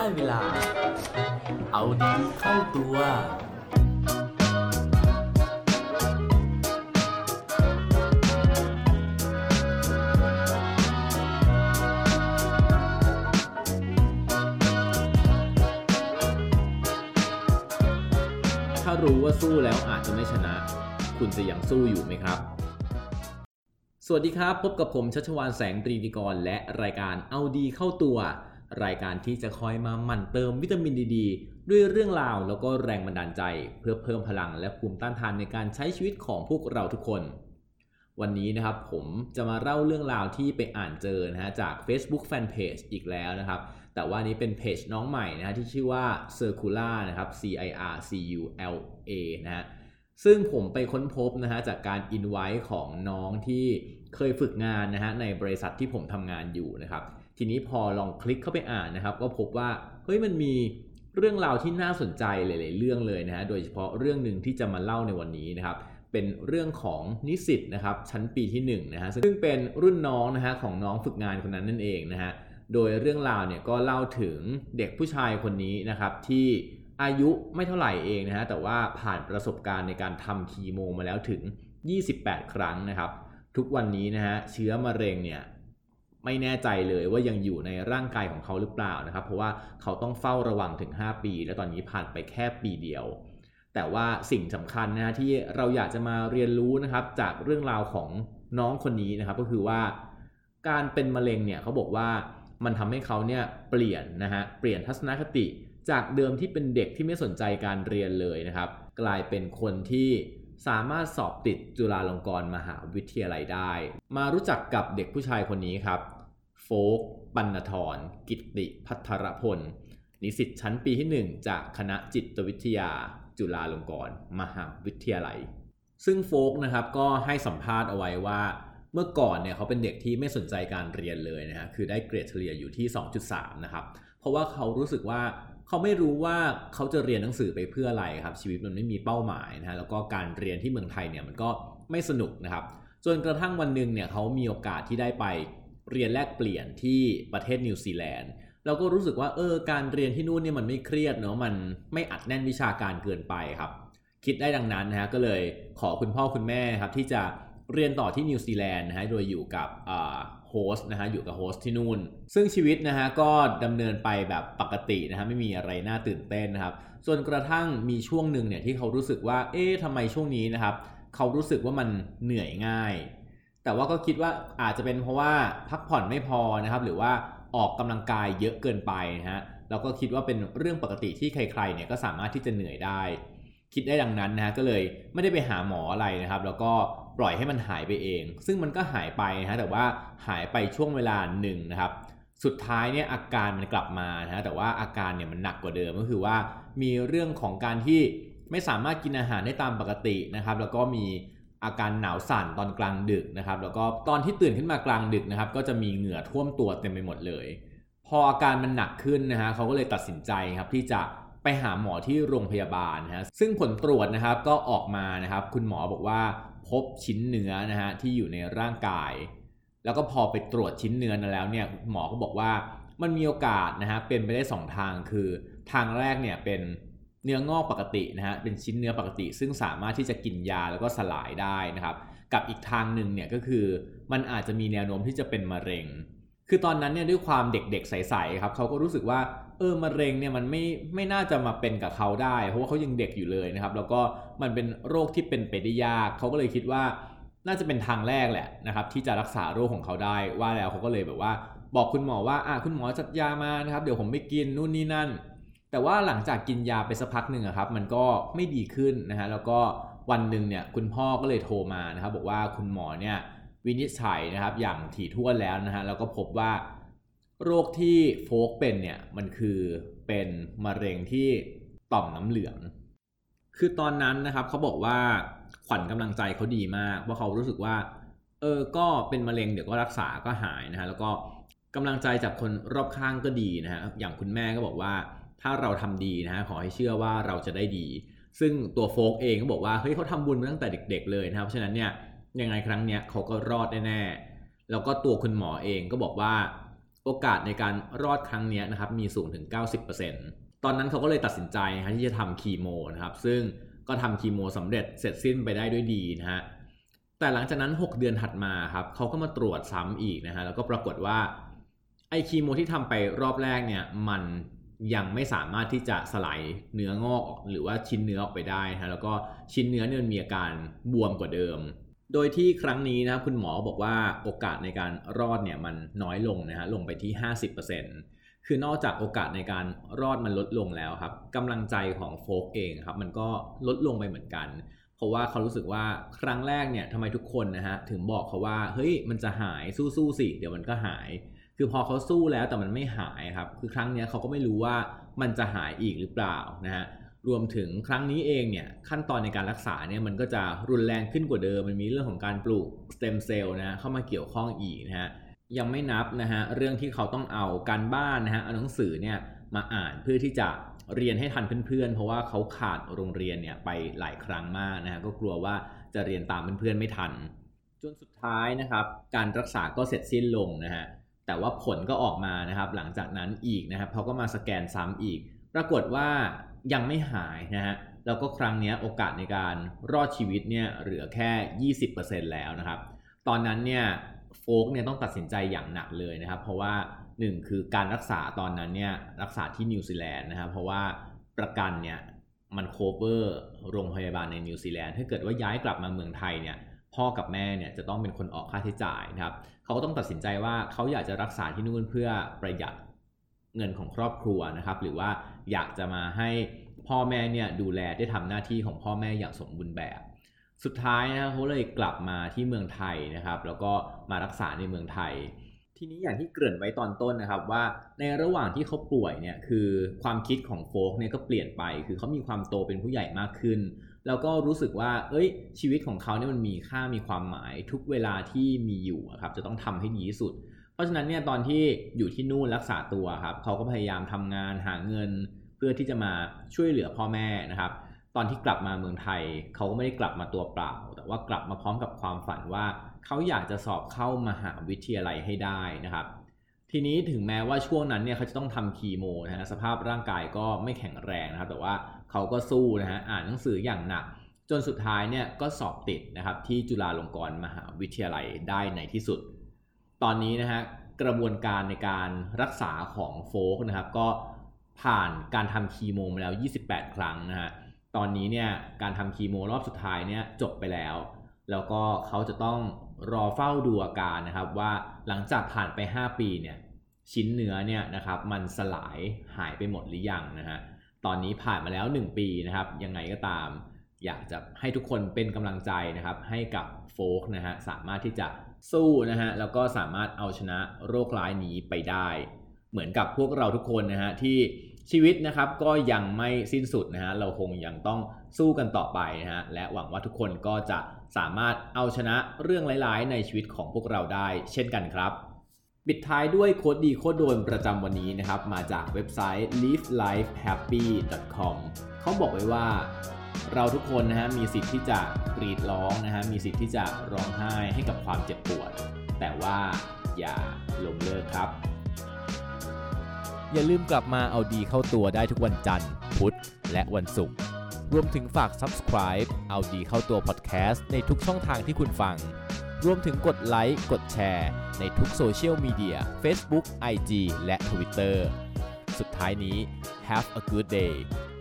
ได้เวลา เอาดีเข้าตัว ถ้ารู้ว่าสู้แล้วอาจจะไม่ชนะ คุณจะยังสู้อยู่ไหมครับสวัสดีครับ พบกับผมชัชวานแสงตรีดีกร และรายการเอาดีเข้าตัว รายการที่จะคอยมาหมั่นเติมวิตามินดีดด้วยเรื่องราวแล้วก็แรงบันดาลใจ เพื่อเพิ่มพลังและภูมิต้านทานในการใช้ชีวิตของพวกเราทุกคน วันนี้นะครับผมจะมาเล่าเรื่องราวที่ไปอ่านเจอนะฮะจาก Facebook Fanpage อีกแล้วนะครับ แต่ว่านี้เป็นเพจน้องใหม่นะฮะที่ชื่อว่า Circular นะครับ C I R C U L A นะฮะซึ่งผมไปค้นพบนะฮะจากการอินไว้ของน้องที่เคยฝึกงานนะฮะในบริษัทที่ผมทำงานอยู่นะครับ ทีนี้พอลองคลิกเข้าไปอ่านนะครับ ก็พบว่าเฮ้ยมันมีเรื่องราวที่น่าสนใจหลาย ๆ เรื่องเลยนะฮะโดยเฉพาะเรื่องหนึ่งที่จะมาเล่าในวันนี้นะครับเป็นเรื่องของนิสิตนะครับชั้นปีที่1นนะฮะซึ่งเป็นรุ่นน้องนะฮะของน้องฝึกงานคนนั้นนั่นเองนะฮะโดยเรื่องราวเนี่ยก็เล่าถึงเด็กผู้ชายคนนี้นะครับที่อายุไม่เท่าไหร่เองนะฮะแต่ว่าผ่านประสบการณ์ในการทำคีโมมาแล้วถึง 28 ครั้งนะครับ ทุกวันนี้นะฮะเชื้อมะเร็งเนี่ย ไม่แน่ใจเลยว่ายังอยู่ในร่างกายของเขาหรือเปล่านะครับ เพราะว่าเขาต้องเฝ้าระวังถึง 5 ปี และตอนนี้ผ่านไปแค่ปีเดียว แต่ว่าสิ่งสำคัญนะฮะที่เราอยากจะมาเรียนรู้นะครับ จากเรื่องราวของน้องคนนี้นะครับ ก็คือว่าการเป็นมะเร็งเนี่ยเขาบอกว่ามันทำให้เขาเนี่ยเปลี่ยนนะฮะเปลี่ยนทัศนคติจากเดิมที่เป็นเด็กที่ไม่สนใจการเรียนเลยนะครับ กลายเป็นคนที่ สามารถสอบติดจุฬาลงกรณ์มหาวิทยาลัยได้ มารู้จักกับเด็กผู้ชายคนนี้ครับ โฟกปัณฑรกิตติพัทรพล นิสิตชั้นปีที่ 1 จากคณะจิตวิทยา จุฬาลงกรณ์มหาวิทยาลัย ซึ่งโฟกนะครับก็ให้สัมภาษณ์เอาไว้ว่าเมื่อก่อนเนี่ยเขาเป็นเด็กที่ไม่สนใจการเรียนเลยนะฮะคือได้เกรดเฉลี่ยอยู่ที่ 2.3 นะครับ เพราะว่าเขารู้สึกว่า เขาไม่รู้ว่าเขาจะเรียนหนังสือไปเพื่ออะไรครับ ชีวิตมันไม่มีเป้าหมายนะฮะแล้วก็การเรียนที่เมืองไทยเนี่ยมันก็ไม่สนุกนะครับจนกระทั่งวันหนึ่งเนี่ยเขามีโอกาสที่ได้ไปเรียนแลกเปลี่ยนที่ประเทศนิวซีแลนด์เราก็รู้สึกว่าเออการเรียนที่นู่นเนี่ยมันไม่เครียดเนาะมันไม่อัดแน่นวิชาการเกินไปครับ คิดได้ดังนั้นนะฮะก็เลยขอคุณพ่อคุณแม่ครับที่จะ เรียนต่อที่นิวซีแลนด์นะฮะโดยอยู่กับhost นะฮะอยู่กับ host ที่นู่น ซึ่งชีวิตนะฮะก็ดำเนินไปแบบปกตินะฮะไม่มีอะไรน่าตื่นเต้นนะครับจนกระทั่งมีช่วงหนึ่งเนี่ยที่เขารู้สึกว่าเอ๊ะทำไมช่วงนี้นะครับเขารู้สึกว่ามันเหนื่อยง่าย แต่ว่าก็คิดว่าอาจจะเป็นเพราะว่าพักผ่อนไม่พอนะครับหรือว่าออกกำลังกายเยอะเกินไปนะฮะแล้วก็คิดว่าเป็นเรื่องปกติที่ใครๆเนี่ยก็สามารถที่จะเหนื่อยได้ คิดได้ดังนั้นนะฮะก็เลยไม่ได้ไปหาหมออะไรนะครับ แล้วก็ปล่อยให้มันหายไปเอง ซึ่งมันก็หายไปนะฮะแต่ว่าหายไปช่วงเวลาหนึ่งนะครับสุดท้ายเนี่ยอาการมันกลับมานะฮะแต่ว่าอาการเนี่ยมันหนักกว่าเดิมก็คือว่ามีเรื่องของการที่ไม่สามารถกินอาหารได้ตามปกตินะครับ แล้วก็มีอาการหนาวสั่นตอนกลางดึกนะครับ แล้วก็ตอนที่ตื่นขึ้นมากลางดึกนะครับ ก็จะมีเหงื่อท่วมตัวเต็มไปหมดเลย พออาการมันหนักขึ้นนะฮะเขาก็เลยตัดสินใจครับที่จะ ไปหาหมอที่โรงพยาบาลนะฮะซึ่งผลตรวจนะครับก็ออกมานะครับ คุณหมอบอกว่าพบชิ้นเนื้อนะฮะที่อยู่ในร่างกาย แล้วก็พอไปตรวจชิ้นเนื้อนั้นแล้วเนี่ยหมอก็บอกว่ามันมีโอกาสนะฮะเป็นไปได้ 2 ทางคือ ทางแรกเนี่ยเป็นเนื้องอกปกตินะฮะเป็นชิ้นเนื้อปกติ ซึ่งสามารถที่จะกินยาแล้วก็สลายได้นะครับ กับอีกทางหนึ่งเนี่ยก็คือมันอาจจะมีแนวโน้มที่จะเป็นมะเร็ง คือตอนนั้นเนี่ยด้วยความเด็กๆใสๆครับเขาก็รู้สึกว่า เออมะเร็งเนี่ยมันไม่ไม่น่าจะมาเป็นกับเขาได้ เพราะว่าเขายังเด็กอยู่เลยนะครับ แล้วก็มันเป็นโรคที่เป็นไปได้ยากเขาก็เลยคิดว่าน่าจะเป็นทางแรกแหละนะครับ ที่จะรักษาโรคของเขาได้ว่าแล้วเขาก็เลยแบบว่า บอกคุณหมอว่าอะคุณหมอจัดยามานะครับ เดี๋ยวผมไปกินนู่นนี่นั่น แต่ว่าหลังจากกินยาไปสักพักหนึ่งครับ มันก็ไม่ดีขึ้นนะฮะแล้วก็วันหนึ่งเนี่ยคุณพ่อก็เลยโทรมานะครับ บอกว่าคุณหมอเนี่ยวินิจฉัยนะครับอย่างถี่ถ้วนแล้วนะฮะแล้วก็พบว่า โรคที่โฟกเป็นเนี่ยมันคือเป็นมะเร็งที่ต่อมน้ำเหลือง คือตอนนั้นนะครับเขาบอกว่าขวัญกำลังใจเขาดีมากว่าเขารู้สึกว่า เออ ก็เป็นมะเร็งเดี๋ยวก็รักษาก็หายนะฮะแล้วก็กำลังใจจากคนรอบข้างก็ดีนะฮะอย่างคุณแม่ก็บอกว่าถ้าเราทำดีนะฮะขอให้เชื่อว่าเราจะได้ดี ซึ่งตัวโฟกเองก็บอกว่าเฮ้ยเขาทำบุญมาตั้งแต่เด็ก ๆ เลยนะครับเพราะฉะนั้นเนี่ยยังไงครั้งเนี้ยเขาก็รอดแน่ๆแล้วก็ตัวคุณหมอเองก็บอกว่า โอกาสในการรอดครั้งนี้นะครับมีสูงถึง 90%ตอนนั้นเขาก็เลยตัดสินใจนะที่จะทำคีโมนะครับ ซึ่งก็ทำคีโมสำเร็จเสร็จสิ้นไปได้ด้วยดีนะฮะแต่หลังจากนั้น 6 เดือนถัดมาครับเขาก็มาตรวจซ้ำอีกนะฮะแล้วก็ปรากฏว่าไอคีโมที่ทำไปรอบแรกเนี่ยมันยังไม่สามารถที่จะสลายเนื้องอกหรือว่าชิ้นเนื้อออกไปได้นะแล้วก็ชิ้นเนื้อเนี่ยมีอาการบวมกว่าเดิม โดยที่ครั้งนี้นะครับคุณหมอบอกว่าโอกาสในการรอดเนี่ยมันน้อยลงนะฮะลงไปที่ 50%คือนอกจากโอกาสในการรอดมันลดลงแล้วครับกำลังใจของโฟกเองครับมันก็ลดลงไปเหมือนกัน เพราะว่าเขารู้สึกว่าครั้งแรกเนี่ยทำไมทุกคนนะฮะถึงบอกเขาว่าเฮ้ยมันจะหายสู้ๆสิเดี๋ยวมันก็หาย คือพอเขาสู้แล้วแต่มันไม่หายครับคือครั้งนี้เขาก็ไม่รู้ว่ามันจะหายอีกหรือเปล่านะฮะ รวมถึงครั้งนี้เองเนี่ยขั้นตอนในการรักษาเนี่ยมันก็จะรุนแรงขึ้นกว่าเดิมมันมีเรื่องของการปลูกสเต็มเซลล์นะเข้ามาเกี่ยวข้องอีกนะฮะยังไม่นับนะฮะเรื่องที่เขาต้องเอาการบ้านนะฮะเอาหนังสือเนี่ยมาอ่านเพื่อที่จะเรียนให้ทันเพื่อนๆ เพราะว่าเขาขาดโรงเรียนเนี่ยไปหลายครั้งมากนะฮะก็กลัวว่าจะเรียนตามเพื่อนๆไม่ทัน จนสุดท้ายนะครับ การรักษาก็เสร็จสิ้นลงนะฮะแต่ว่าผลก็ออกมานะครับ หลังจากนั้นอีกนะครับเขาก็มาสแกนซ้ำอีก ปรากฏว่ายังไม่หายนะฮะแล้วก็ครั้งนี้โอกาสในการรอดชีวิตเนี่ยเหลือแค่ 20%แล้วนะครับ ตอนนั้นเนี่ยโฟกเนี่ยต้องตัดสินใจอย่างหนักเลยนะครับ เพราะว่า 1 คือการรักษาตอนนั้นเนี่ยรักษาที่นิวซีแลนด์นะครับเพราะว่าประกันเนี่ยมัน cover โรงพยาบาลในนิวซีแลนด์ถ้าเกิดว่าย้ายกลับมาเมืองไทยเนี่ยพ่อกับแม่เนี่ยจะต้องเป็นคนออกค่าใช้จ่ายนะครับ เขาก็ต้องตัดสินใจว่าเขาอยากจะรักษาที่นู่นเพื่อประหยัด เงินของครอบครัวนะครับ หรือว่าอยากจะมาให้พ่อแม่เนี่ยดูแลได้ทำหน้าที่ของพ่อแม่อย่างสมบูรณ์แบบ สุดท้ายนะเขาเลยกลับมาที่เมืองไทยนะครับ แล้วก็มารักษาในเมืองไทย ทีนี้อย่างที่เกริ่นไว้ตอนต้นนะครับ ว่าในระหว่างที่เขาป่วยเนี่ยคือความคิดของโฟกเนี่ยก็เปลี่ยนไป คือเขามีความโตเป็นผู้ใหญ่มากขึ้น แล้วก็รู้สึกว่า เอ้ย ชีวิตของเขาเนี่ยมันมีค่ามีความหมายทุกเวลาที่มีอยู่ครับจะต้องทำให้ดีที่สุด ราะฉะนั้นเนี่ยตอนที่อยู่ที่นู่นรักษาตัวครับเขาก็พยายามทำงานหาเงิน เพื่อที่จะมาช่วยเหลือพ่อแม่นะครับ ตอนที่กลับมาเมืองไทยเขาก็ไม่ได้กลับมาตัวเปล่า แต่ว่ากลับมาพร้อมกับความฝันว่าเขาอยากจะสอบเข้ามหาวิทยาลัยให้ได้นะครับ ทีนี้ถึงแม้ว่าช่วงนั้นเนี่ยเขาจะต้องทำคีโมนะฮะสภาพร่างกายก็ไม่แข็งแรงนะครับ แต่ว่าเขาก็สู้นะฮะอ่านหนังสืออย่างหนัก จนสุดท้ายเนี่ยก็สอบติดนะครับที่จุฬาลงกรณ์มหาวิทยาลัยได้ในที่สุด ตอนนี้นะฮะกระบวนการในการรักษาของโฟกนะครับ ก็ผ่านการทำคีโมมาแล้ว 28 ครั้งนะฮะตอนนี้เนี่ยการทำคีโมรอบสุดท้ายเนี่ยจบไปแล้ว แล้วก็เขาจะต้องรอเฝ้าดูอาการนะครับ ว่าหลังจากผ่านไป 5 ปีเนี่ยชิ้นเนื้อเนี่ยนะครับมันสลายหายไปหมดหรือยังนะฮะตอนนี้ผ่านมาแล้ว 1 ปีนะครับ ยังไงก็ตาม อยากจะให้ทุกคนเป็นกำลังใจนะครับ ให้กับโฟกนะฮะสามารถที่จะ สู้นะฮะแล้วก็สามารถเอาชนะโรคร้ายนี้ไปได้ เหมือนกับพวกเราทุกคนนะฮะที่ชีวิตนะครับก็ยังไม่สิ้นสุดนะฮะเราคงยังต้องสู้กันต่อไปนะฮะและหวังว่าทุกคนก็จะสามารถเอาชนะเรื่องร้ายๆ ในชีวิตของพวกเราได้ เช่นกันครับ ปิดท้ายด้วยโคดดีโคดโดนประจำวันนี้นะครับ มาจากเว็บไซต์ livelifehappy.com เขาบอกไว้ว่า เราทุกคนนะฮะมีสิทธิ์ที่จะกรีดร้องนะฮะมีสิทธิ์ที่จะร้องไห้ให้กับความเจ็บปวด แต่ว่าอย่าล้มเลิกครับ อย่าลืมกลับมาเอาดีเข้าตัวได้ทุกวันจันทร์ พุธ และวันศุกร์รวมถึงฝาก subscribe เอาดีเข้าตัว podcast ในทุกช่องทางที่คุณฟัง รวมถึงกดไลค์ กดแชร์ ในทุกโซเชียลมีเดีย Facebook, IG และ Twitter สุดท้ายนี้ have a good day